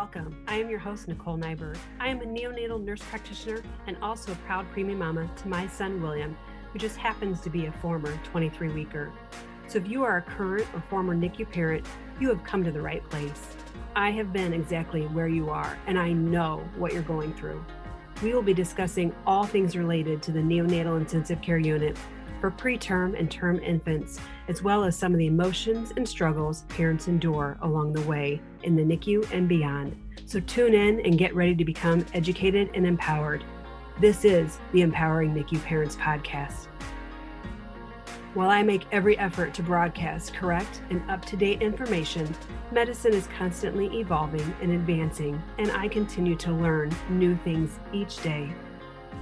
welcome. I am your host, Nicole Nyberg. I am a neonatal nurse practitioner and also a proud preemie mama to my son, William, who just happens to be a former 23 weeker. So if you are a current or former NICU parent, you have come to the right place. I have been exactly where you are, and I know what you're going through. We will be discussing all things related to the neonatal intensive care unit for preterm and term infants, as well as some of the emotions and struggles parents endure along the way in the NICU and beyond. So tune in and get ready to become educated and empowered. This is the Empowering NICU Parents Podcast. While I make every effort to broadcast correct and up to date information, medicine is constantly evolving and advancing, and I continue to learn new things each day.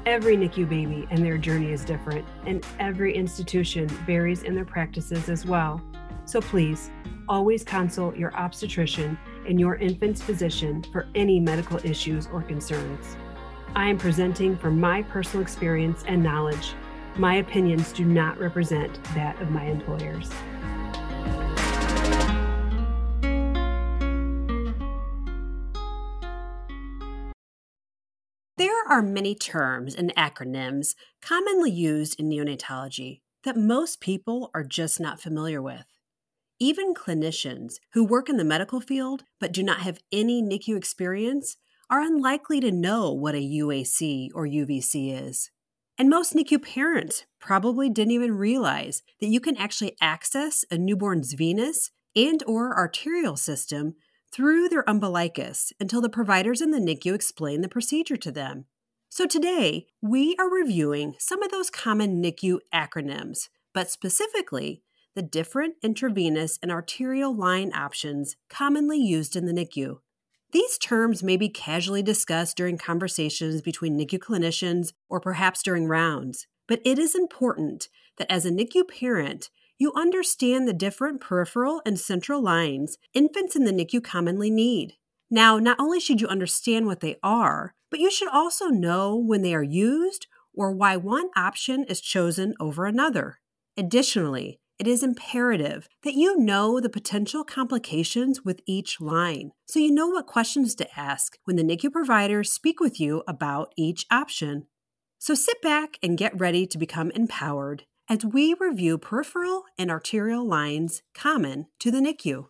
Every NICU baby and their journey is different, and every institution varies in their practices as well. So please, always consult your obstetrician and your infant's physician for any medical issues or concerns. I am presenting from my personal experience and knowledge. My opinions do not represent that of my employers. There are many terms and acronyms commonly used in neonatology that most people are just not familiar with. Even clinicians who work in the medical field but do not have any NICU experience are unlikely to know what a UAC or UVC is. And most NICU parents probably didn't even realize that you can actually access a newborn's venous and or arterial system through their umbilicus until the providers in the NICU explain the procedure to them. So today, we are reviewing some of those common NICU acronyms, but specifically the different intravenous and arterial line options commonly used in the NICU. These terms may be casually discussed during conversations between NICU clinicians or perhaps during rounds, but it is important that as a NICU parent, you understand the different peripheral and central lines infants in the NICU commonly need. Now, not only should you understand what they are, but you should also know when they are used or why one option is chosen over another. Additionally, it is imperative that you know the potential complications with each line so you know what questions to ask when the NICU providers speak with you about each option. So sit back and get ready to become empowered as we review peripheral and arterial lines common to the NICU.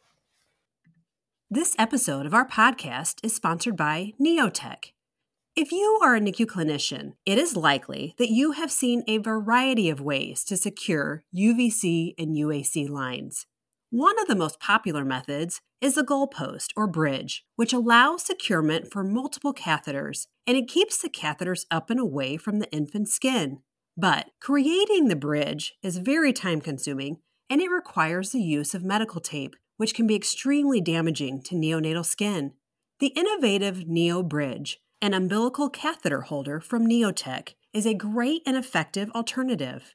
This episode of our podcast is sponsored by Neotech. If you are a NICU clinician, it is likely that you have seen a variety of ways to secure UVC and UAC lines. One of the most popular methods is the goalpost or bridge, which allows securement for multiple catheters and it keeps the catheters up and away from the infant's skin. But creating the bridge is very time consuming and it requires the use of medical tape, which can be extremely damaging to neonatal skin. The innovative Neo Bridge, an umbilical catheter holder from Neotech, is a great and effective alternative.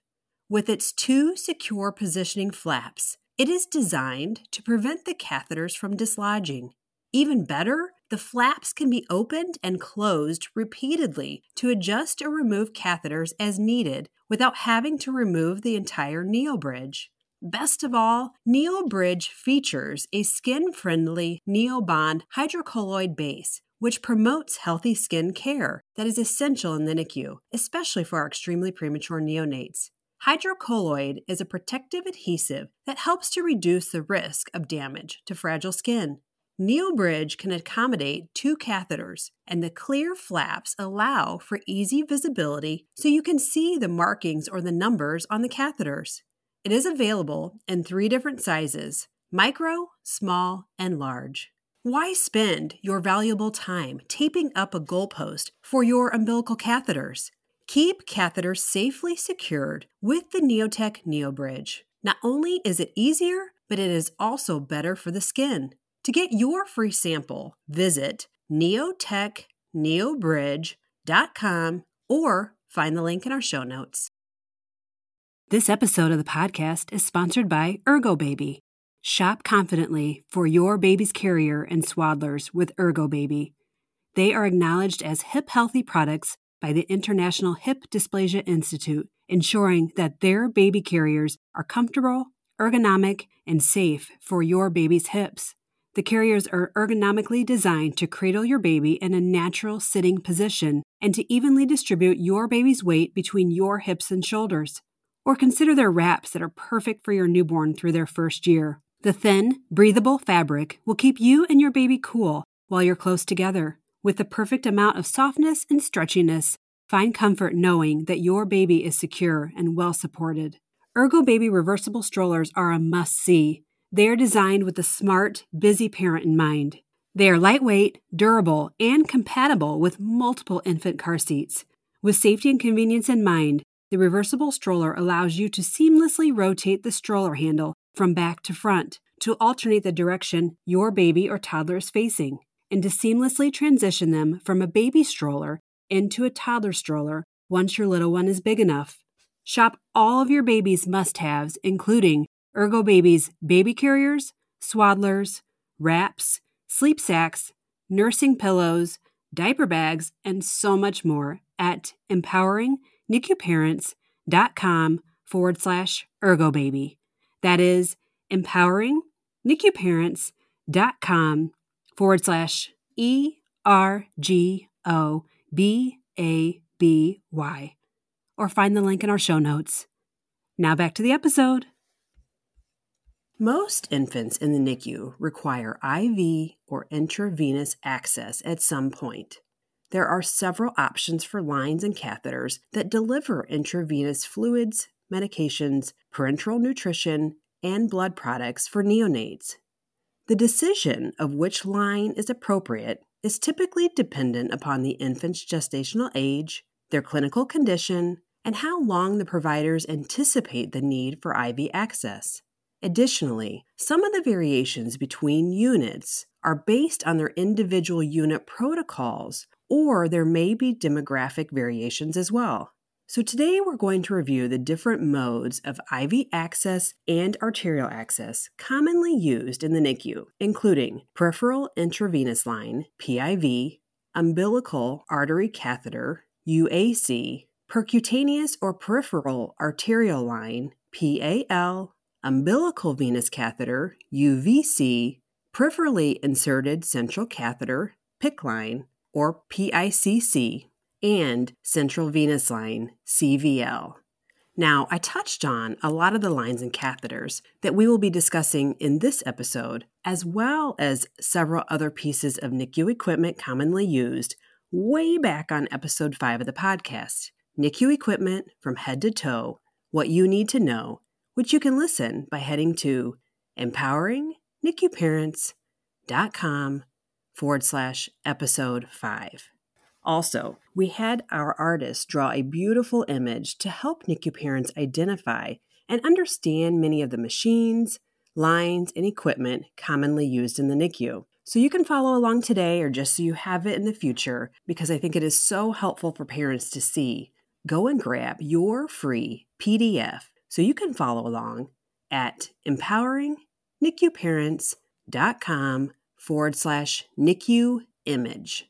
With its two secure positioning flaps, it is designed to prevent the catheters from dislodging. Even better, the flaps can be opened and closed repeatedly to adjust or remove catheters as needed without having to remove the entire NeoBridge. Best of all, NeoBridge features a skin friendly NeoBond hydrocolloid base, which promotes healthy skin care that is essential in the NICU, especially for our extremely premature neonates. Hydrocolloid is a protective adhesive that helps to reduce the risk of damage to fragile skin. NeoBridge can accommodate two catheters, and the clear flaps allow for easy visibility so you can see the markings or the numbers on the catheters. It is available in three different sizes micro, small, and large. Why spend your valuable time taping up a goalpost for your umbilical catheters? Keep catheters safely secured with the Neotech NeoBridge. Not only is it easier, but it is also better for the skin. To get your free sample, visit neotechneobridge.com or find the link in our show notes. This episode of the podcast is sponsored by Ergobaby. Shop confidently for your baby's carrier and swaddlers with Ergo Baby. They are acknowledged as hip healthy products by the International Hip Dysplasia Institute, ensuring that their baby carriers are comfortable, ergonomic, and safe for your baby's hips. The carriers are ergonomically designed to cradle your baby in a natural sitting position and to evenly distribute your baby's weight between your hips and shoulders. Or consider their wraps that are perfect for your newborn through their first year. The thin, breathable fabric will keep you and your baby cool while you're close together. With the perfect amount of softness and stretchiness, find comfort knowing that your baby is secure and well supported. Ergo Baby reversible strollers are a must see. They are designed with the smart, busy parent in mind. They are lightweight, durable, and compatible with multiple infant car seats. With safety and convenience in mind, the reversible stroller allows you to seamlessly rotate the stroller handle from back to front to alternate the direction your baby or toddler is facing and to seamlessly transition them from a baby stroller into a toddler stroller once your little one is big enough. Shop all of your baby's must haves, including Ergo Baby's baby carriers, swaddlers, wraps, sleep sacks, nursing pillows, diaper bags, and so much more at empoweringnicuparents.com forward slash ergobaby. That is empoweringnicuparents.com forward slash E R G O B A B Y. Or find the link in our show notes. Now back to the episode. Most infants in the NICU require IV or intravenous access at some point. There are several options for lines and catheters that deliver intravenous fluids, medications, parenteral nutrition, and blood products for neonates. The decision of which line is appropriate is typically dependent upon the infant's gestational age, their clinical condition, and how long the providers anticipate the need for IV access. Additionally, some of the variations between units are based on their individual unit protocols, or there may be demographic variations as well. So, today we're going to review the different modes of IV access and arterial access commonly used in the NICU, including peripheral intravenous line, PIV, umbilical artery catheter, UAC, percutaneous or peripheral arterial line, PAL, umbilical venous catheter, UVC, peripherally inserted central catheter, PICC line, or PICC, and central venous line, CVL. Now, I touched on a lot of the lines and catheters that we will be discussing in this episode, as well as several other pieces of NICU equipment commonly used way back on episode 5 of the podcast. NICU equipment from head to toe, what you need to know which you can listen by heading to empoweringnicuparents.com forward slash episode 5. Also, we had our artist draw a beautiful image to help NICU parents identify and understand many of the machines, lines, and equipment commonly used in the NICU. So you can follow along today or just so you have it in the future because I think it is so helpful for parents to see. Go and grab your free PDF so you can follow along at empoweringnicuparents.com forward slash NICU image.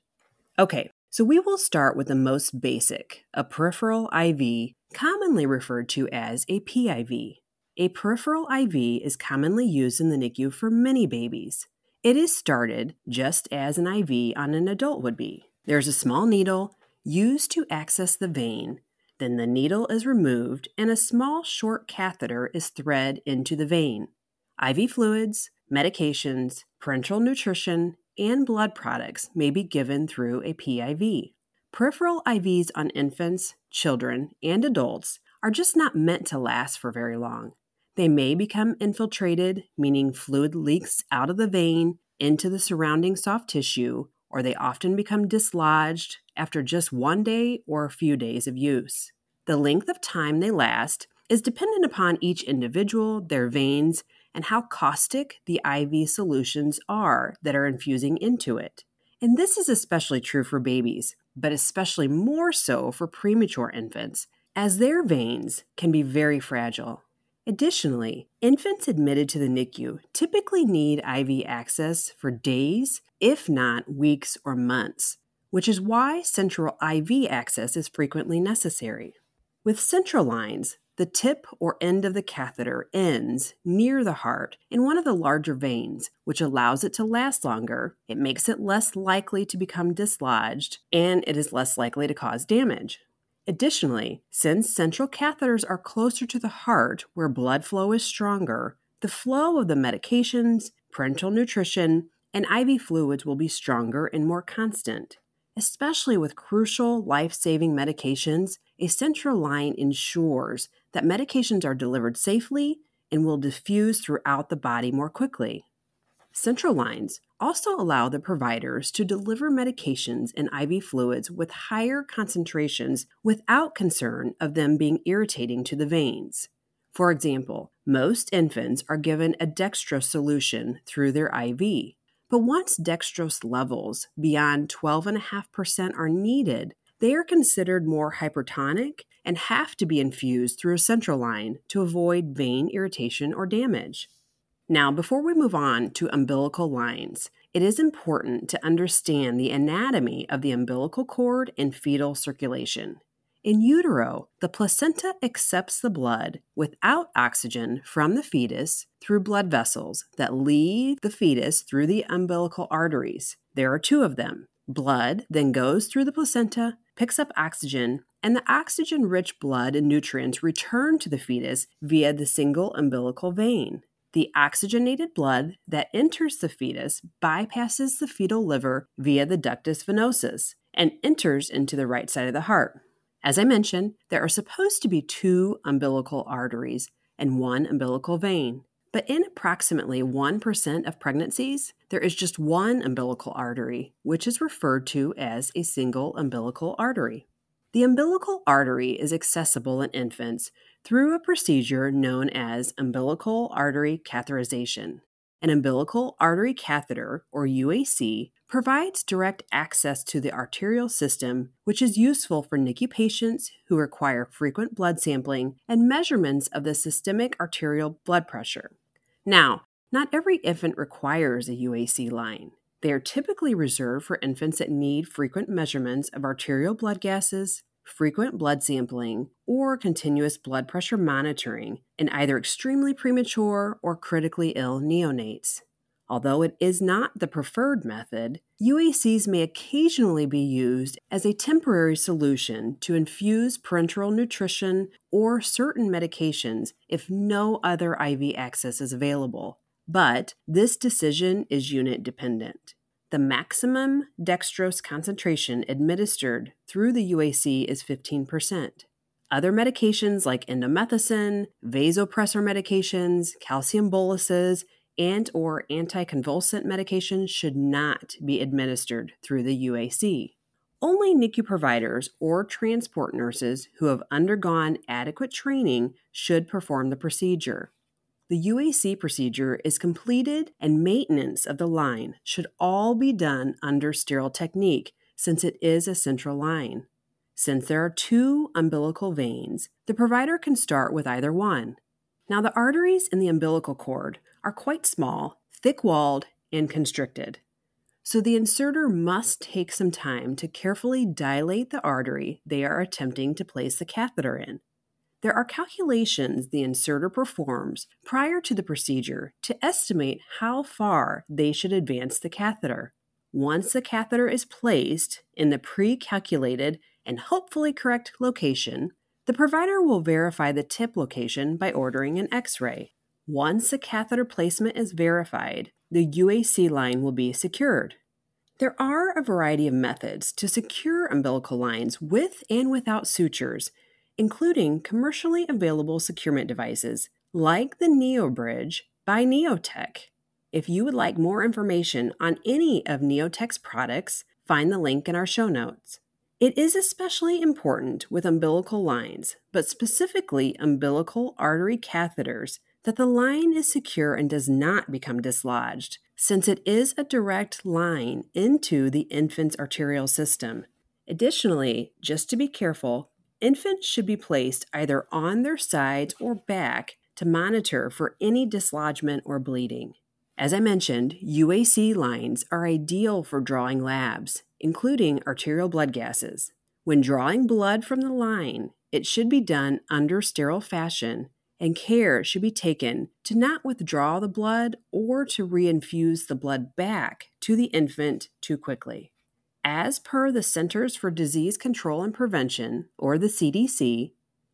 Okay, so we will start with the most basic, a peripheral IV, commonly referred to as a PIV. A peripheral IV is commonly used in the NICU for many babies. It is started just as an IV on an adult would be. There's a small needle used to access the vein then the needle is removed and a small short catheter is thread into the vein. IV fluids, medications, parenteral nutrition, and blood products may be given through a PIV. Peripheral IVs on infants, children, and adults are just not meant to last for very long. They may become infiltrated, meaning fluid leaks out of the vein into the surrounding soft tissue, or they often become dislodged after just one day or a few days of use. The length of time they last is dependent upon each individual, their veins, and how caustic the IV solutions are that are infusing into it. And this is especially true for babies, but especially more so for premature infants, as their veins can be very fragile. Additionally, infants admitted to the NICU typically need IV access for days, if not weeks or months, which is why central IV access is frequently necessary. With central lines, the tip or end of the catheter ends near the heart in one of the larger veins, which allows it to last longer, it makes it less likely to become dislodged, and it is less likely to cause damage. Additionally, since central catheters are closer to the heart where blood flow is stronger, the flow of the medications, parenteral nutrition, and IV fluids will be stronger and more constant. Especially with crucial life saving medications, a central line ensures that medications are delivered safely and will diffuse throughout the body more quickly. Central lines also allow the providers to deliver medications and IV fluids with higher concentrations without concern of them being irritating to the veins. For example, most infants are given a dextrose solution through their IV. But once dextrose levels beyond 12.5% are needed, they are considered more hypertonic and have to be infused through a central line to avoid vein irritation or damage. Now, before we move on to umbilical lines, it is important to understand the anatomy of the umbilical cord and fetal circulation. In utero, the placenta accepts the blood without oxygen from the fetus through blood vessels that lead the fetus through the umbilical arteries. There are two of them. Blood then goes through the placenta, picks up oxygen, and the oxygen rich blood and nutrients return to the fetus via the single umbilical vein. The oxygenated blood that enters the fetus bypasses the fetal liver via the ductus venosus and enters into the right side of the heart. As I mentioned, there are supposed to be two umbilical arteries and one umbilical vein. But in approximately 1% of pregnancies, there is just one umbilical artery, which is referred to as a single umbilical artery. The umbilical artery is accessible in infants through a procedure known as umbilical artery catheterization. An umbilical artery catheter, or UAC, provides direct access to the arterial system, which is useful for NICU patients who require frequent blood sampling and measurements of the systemic arterial blood pressure. Now, not every infant requires a UAC line. They are typically reserved for infants that need frequent measurements of arterial blood gases, frequent blood sampling, or continuous blood pressure monitoring in either extremely premature or critically ill neonates. Although it is not the preferred method, UACs may occasionally be used as a temporary solution to infuse parenteral nutrition or certain medications if no other IV access is available. But this decision is unit dependent. The maximum dextrose concentration administered through the UAC is 15%. Other medications like indomethacin, vasopressor medications, calcium boluses, and or anticonvulsant medication should not be administered through the UAC. Only NICU providers or transport nurses who have undergone adequate training should perform the procedure. The UAC procedure is completed and maintenance of the line should all be done under sterile technique since it is a central line. Since there are two umbilical veins, the provider can start with either one. Now, the arteries in the umbilical cord are quite small, thick walled, and constricted. So the inserter must take some time to carefully dilate the artery they are attempting to place the catheter in. There are calculations the inserter performs prior to the procedure to estimate how far they should advance the catheter. Once the catheter is placed in the pre calculated and hopefully correct location, the provider will verify the tip location by ordering an x ray. Once the catheter placement is verified, the UAC line will be secured. There are a variety of methods to secure umbilical lines with and without sutures including commercially available securement devices like the NeoBridge by Neotech. If you would like more information on any of Neotech's products, find the link in our show notes. It is especially important with umbilical lines, but specifically umbilical artery catheters, that the line is secure and does not become dislodged, since it is a direct line into the infant's arterial system. Additionally, just to be careful, Infants should be placed either on their sides or back to monitor for any dislodgement or bleeding. As I mentioned, UAC lines are ideal for drawing labs, including arterial blood gases. When drawing blood from the line, it should be done under sterile fashion, and care should be taken to not withdraw the blood or to reinfuse the blood back to the infant too quickly. As per the Centers for Disease Control and Prevention, or the CDC,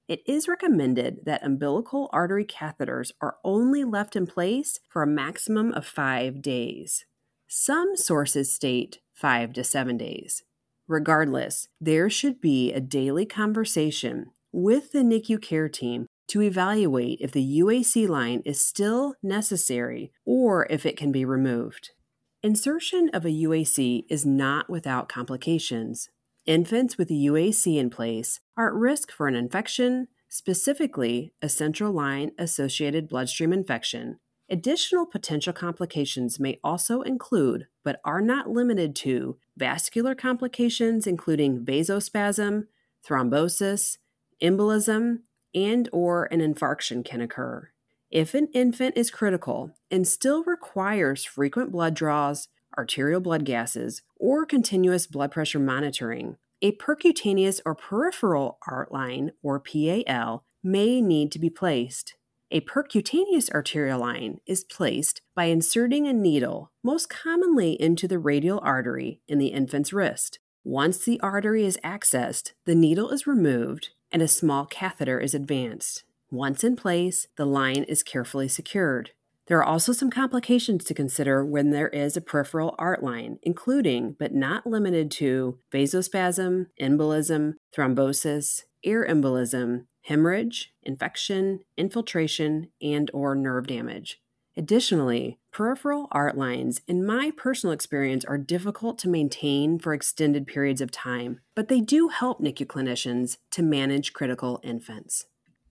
it is recommended that umbilical artery catheters are only left in place for a maximum of five days. Some sources state five to seven days. Regardless, there should be a daily conversation with the NICU care team to evaluate if the UAC line is still necessary or if it can be removed. Insertion of a UAC is not without complications. Infants with a UAC in place are at risk for an infection, specifically a central line associated bloodstream infection. Additional potential complications may also include, but are not limited to, vascular complications including vasospasm, thrombosis, embolism, and or an infarction can occur. If an infant is critical and still requires frequent blood draws, arterial blood gases, or continuous blood pressure monitoring, a percutaneous or peripheral art line, or PAL, may need to be placed. A percutaneous arterial line is placed by inserting a needle, most commonly into the radial artery in the infant's wrist. Once the artery is accessed, the needle is removed and a small catheter is advanced. Once in place, the line is carefully secured. There are also some complications to consider when there is a peripheral art line, including but not limited to vasospasm, embolism, thrombosis, air embolism, hemorrhage, infection, infiltration, and or nerve damage. Additionally, peripheral art lines, in my personal experience, are difficult to maintain for extended periods of time, but they do help NICU clinicians to manage critical infants.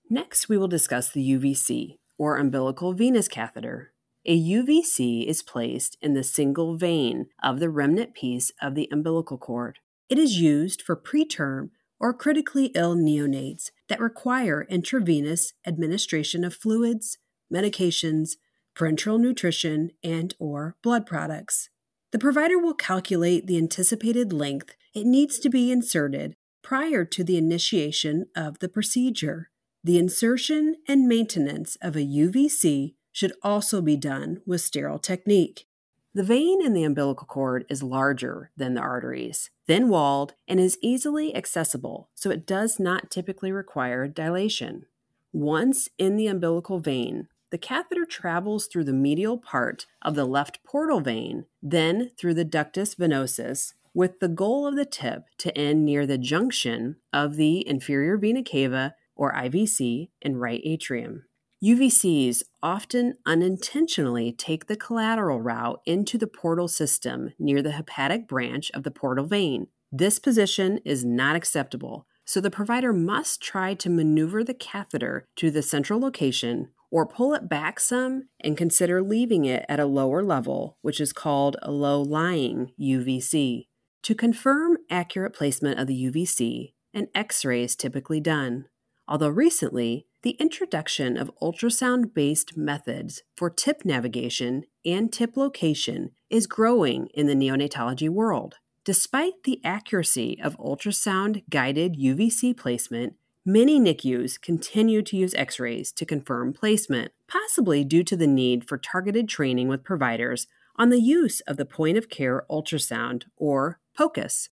Next, we will discuss the UVC, or umbilical venous catheter. A UVC is placed in the single vein of the remnant piece of the umbilical cord. It is used for preterm or critically ill neonates that require intravenous administration of fluids, medications, parenteral nutrition, and or blood products. The provider will calculate the anticipated length it needs to be inserted prior to the initiation of the procedure. The insertion and maintenance of a UVC should also be done with sterile technique. The vein in the umbilical cord is larger than the arteries, thin walled, and is easily accessible, so it does not typically require dilation. Once in the umbilical vein, the catheter travels through the medial part of the left portal vein, then through the ductus venosus, with the goal of the tip to end near the junction of the inferior vena cava or IVC, and right atrium. UVCs often unintentionally take the collateral route into the portal system near the hepatic branch of the portal vein. This position is not acceptable, so the provider must try to maneuver the catheter to the central location or pull it back some and consider leaving it at a lower level, which is called a low lying UVC. To confirm accurate placement of the UVC, an X ray is typically done although recently, the introduction of ultrasound based methods for tip navigation and tip location is growing in the neonatology world. Despite the accuracy of ultrasound guided UVC placement, many NICUs continue to use x rays to confirm placement, possibly due to the need for targeted training with providers on the use of the point of care ultrasound, or POCUS.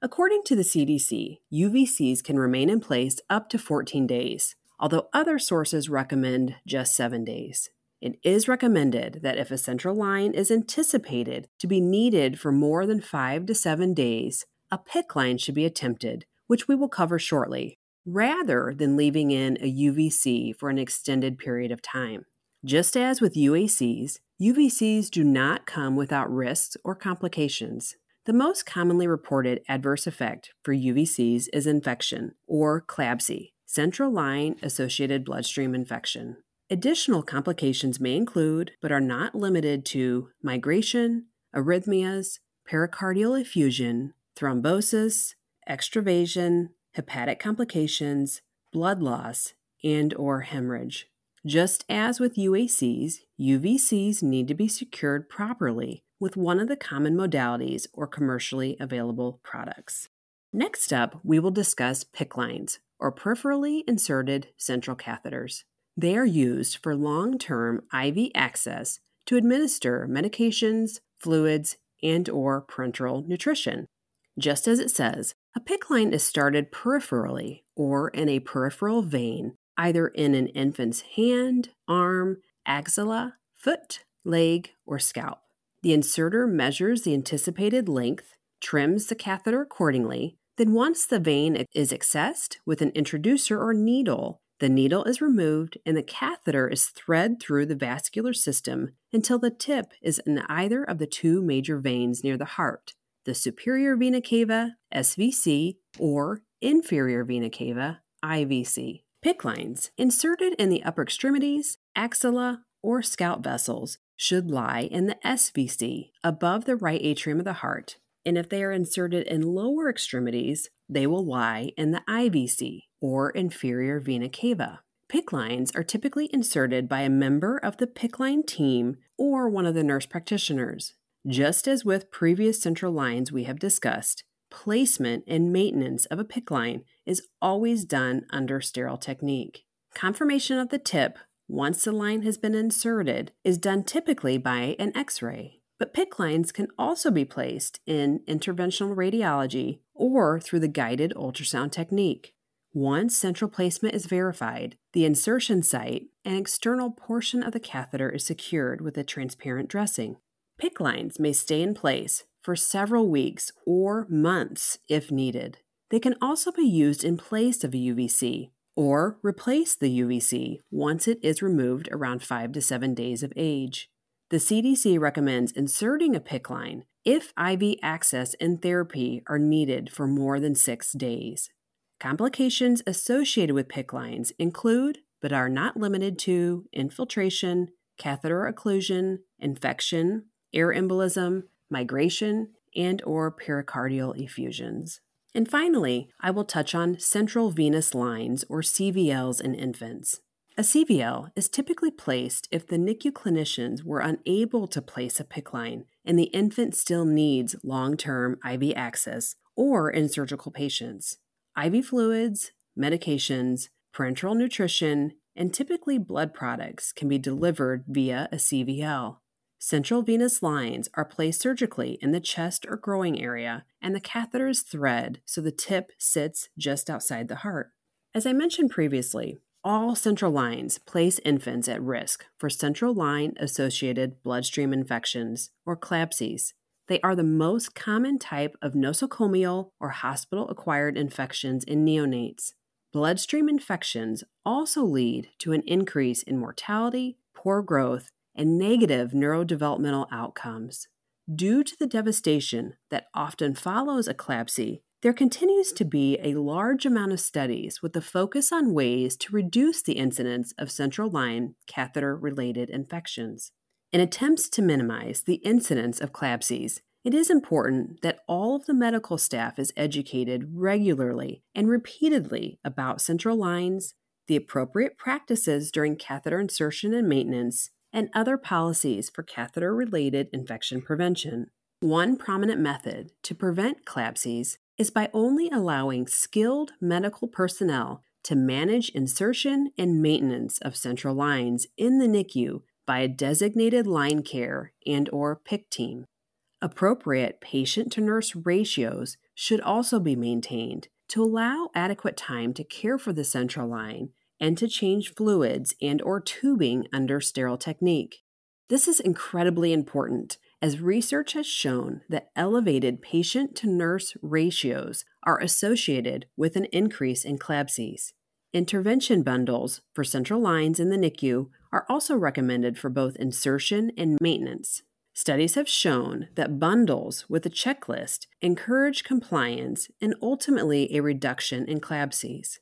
According to the CDC, UVCs can remain in place up to 14 days, although other sources recommend just 7 days. It is recommended that if a central line is anticipated to be needed for more than 5 to 7 days, a PICC line should be attempted, which we will cover shortly, rather than leaving in a UVC for an extended period of time. Just as with UACs, UVCs do not come without risks or complications. The most commonly reported adverse effect for UVCs is infection, or CLABSI, central line associated bloodstream infection. Additional complications may include, but are not limited to, migration, arrhythmias, pericardial effusion, thrombosis, extravasation, hepatic complications, blood loss, and or hemorrhage. Just as with UACs, UVCs need to be secured properly with one of the common modalities or commercially available products. Next up, we will discuss PICC lines, or peripherally inserted central catheters. They are used for long term IV access to administer medications, fluids, and or parenteral nutrition. Just as it says, a PICC line is started peripherally or in a peripheral vein, either in an infant's hand, arm, axilla, foot, leg, or scalp. The inserter measures the anticipated length, trims the catheter accordingly, then once the vein is accessed with an introducer or needle, the needle is removed and the catheter is thread through the vascular system until the tip is in either of the two major veins near the heart, the superior vena cava, SVC, or inferior vena cava, IVC. PICC lines inserted in the upper extremities, axilla, or scalp vessels should lie in the SVC above the right atrium of the heart, and if they are inserted in lower extremities, they will lie in the IVC or inferior vena cava. PICC lines are typically inserted by a member of the PICC line team or one of the nurse practitioners. Just as with previous central lines we have discussed, placement and maintenance of a PICC line is always done under sterile technique. Confirmation of the tip once the line has been inserted, is done typically by an X ray. But PICC lines can also be placed in interventional radiology or through the guided ultrasound technique. Once central placement is verified, the insertion site, an external portion of the catheter is secured with a transparent dressing. PICC lines may stay in place for several weeks or months if needed. They can also be used in place of a UVC, or replace the UVC once it is removed around 5 to 7 days of age. The CDC recommends inserting a PICC line if IV access and therapy are needed for more than 6 days. Complications associated with PICC lines include, but are not limited to, infiltration, catheter occlusion, infection, air embolism, migration, and or pericardial effusions. And finally, I will touch on central venous lines or CVLs in infants. A CVL is typically placed if the NICU clinicians were unable to place a PICC line and the infant still needs long term IV access or in surgical patients. IV fluids, medications, parenteral nutrition, and typically blood products can be delivered via a CVL. Central venous lines are placed surgically in the chest or groin area, and the catheter is thread so the tip sits just outside the heart. As I mentioned previously, all central lines place infants at risk for central line associated bloodstream infections, or CLABSIs. They are the most common type of nosocomial or hospital acquired infections in neonates. Bloodstream infections also lead to an increase in mortality, poor growth, and negative neurodevelopmental outcomes. Due to the devastation that often follows a CLABSI, there continues to be a large amount of studies with a focus on ways to reduce the incidence of central line catheter related infections. In attempts to minimize the incidence of CLABSIs, it is important that all of the medical staff is educated regularly and repeatedly about central lines, the appropriate practices during catheter insertion and maintenance, and other policies for catheter related infection prevention. One prominent method to prevent CLABSIs is by only allowing skilled medical personnel to manage insertion and maintenance of central lines in the NICU by a designated line care and or PICC team. Appropriate patient to nurse ratios should also be maintained to allow adequate time to care for the central line and to change fluids and or tubing under sterile technique. This is incredibly important as research has shown that elevated patient to nurse ratios are associated with an increase in CLABSIs. Intervention bundles for central lines in the NICU are also recommended for both insertion and maintenance. Studies have shown that bundles with a checklist encourage compliance and ultimately a reduction in CLABSIs.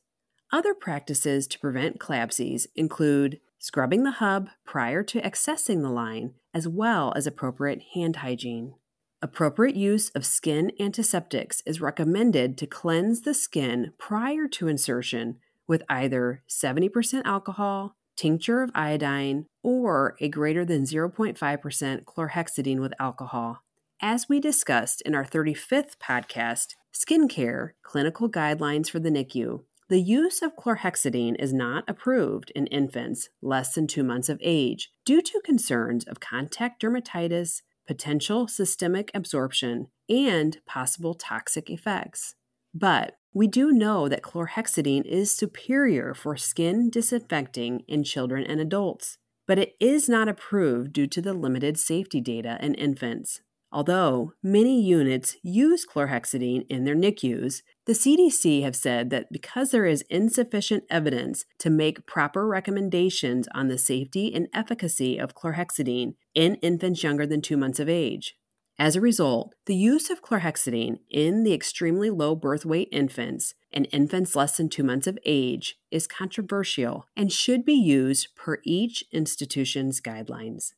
Other practices to prevent CLABSIs include scrubbing the hub prior to accessing the line, as well as appropriate hand hygiene. Appropriate use of skin antiseptics is recommended to cleanse the skin prior to insertion with either 70% alcohol, tincture of iodine, or a greater than 0.5% chlorhexidine with alcohol. As we discussed in our 35th podcast, Skincare Clinical Guidelines for the NICU. The use of chlorhexidine is not approved in infants less than two months of age due to concerns of contact dermatitis, potential systemic absorption, and possible toxic effects. But we do know that chlorhexidine is superior for skin disinfecting in children and adults, but it is not approved due to the limited safety data in infants. Although many units use chlorhexidine in their NICUs, the CDC have said that because there is insufficient evidence to make proper recommendations on the safety and efficacy of chlorhexidine in infants younger than two months of age. As a result, the use of chlorhexidine in the extremely low birth weight infants and infants less than two months of age is controversial and should be used per each institution's guidelines.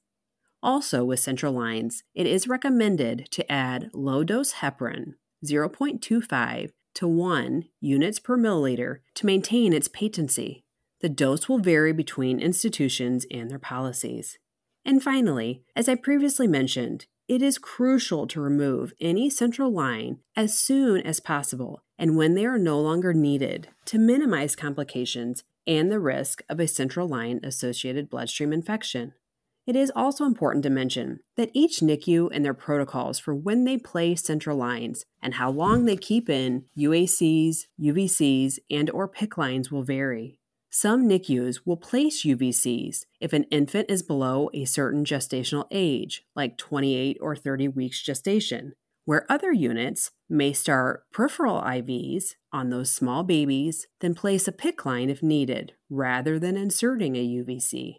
Also, with central lines, it is recommended to add low dose heparin 0.25 to 1 units per milliliter to maintain its patency. The dose will vary between institutions and their policies. And finally, as I previously mentioned, it is crucial to remove any central line as soon as possible and when they are no longer needed to minimize complications and the risk of a central line associated bloodstream infection. It is also important to mention that each NICU and their protocols for when they place central lines and how long they keep in UACs, UVCs, and or PICC lines will vary. Some NICUs will place UVCs if an infant is below a certain gestational age, like 28 or 30 weeks gestation, where other units may start peripheral IVs on those small babies, then place a PICC line if needed, rather than inserting a UVC.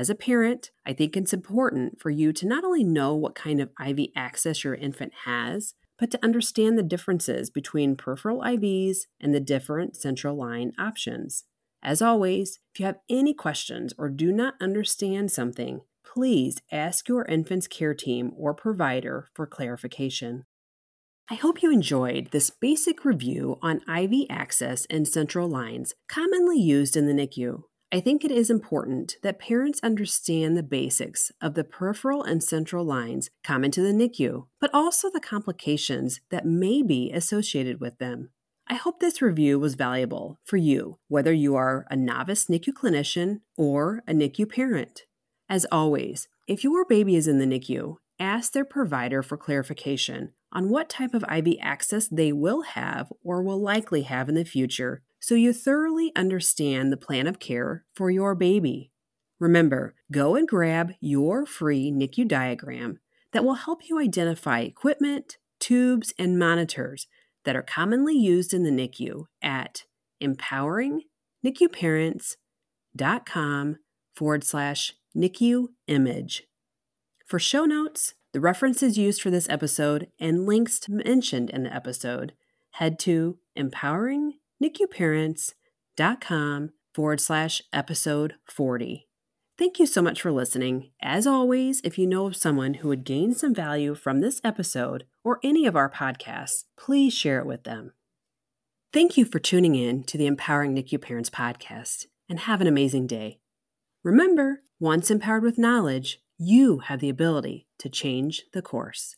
As a parent, I think it's important for you to not only know what kind of IV access your infant has, but to understand the differences between peripheral IVs and the different central line options. As always, if you have any questions or do not understand something, please ask your infant's care team or provider for clarification. I hope you enjoyed this basic review on IV access and central lines commonly used in the NICU. I think it is important that parents understand the basics of the peripheral and central lines common to the NICU, but also the complications that may be associated with them. I hope this review was valuable for you, whether you are a novice NICU clinician or a NICU parent. As always, if your baby is in the NICU, ask their provider for clarification on what type of IV access they will have or will likely have in the future so you thoroughly understand the plan of care for your baby. Remember, go and grab your free NICU diagram that will help you identify equipment, tubes, and monitors that are commonly used in the NICU at empoweringnicuparents.com forward slash NICU image. For show notes, the references used for this episode, and links mentioned in the episode, head to empowering NICUparents.com forward slash episode 40. Thank you so much for listening. As always, if you know of someone who would gain some value from this episode or any of our podcasts, please share it with them. Thank you for tuning in to the Empowering NICU Parents podcast and have an amazing day. Remember, once empowered with knowledge, you have the ability to change the course.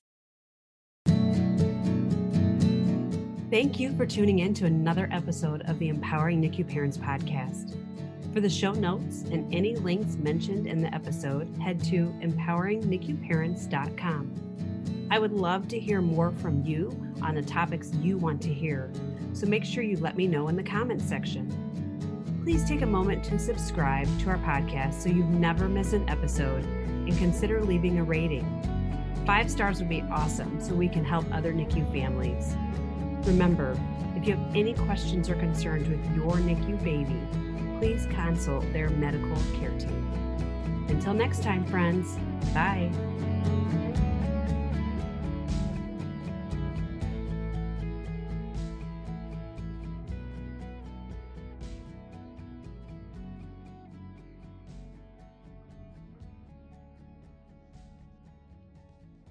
Thank you for tuning in to another episode of the Empowering NICU Parents podcast. For the show notes and any links mentioned in the episode, head to empoweringnicuparents.com. I would love to hear more from you on the topics you want to hear, so make sure you let me know in the comments section. Please take a moment to subscribe to our podcast so you never miss an episode and consider leaving a rating. Five stars would be awesome so we can help other NICU families. Remember, if you have any questions or concerns with your NICU baby, please consult their medical care team. Until next time, friends, bye.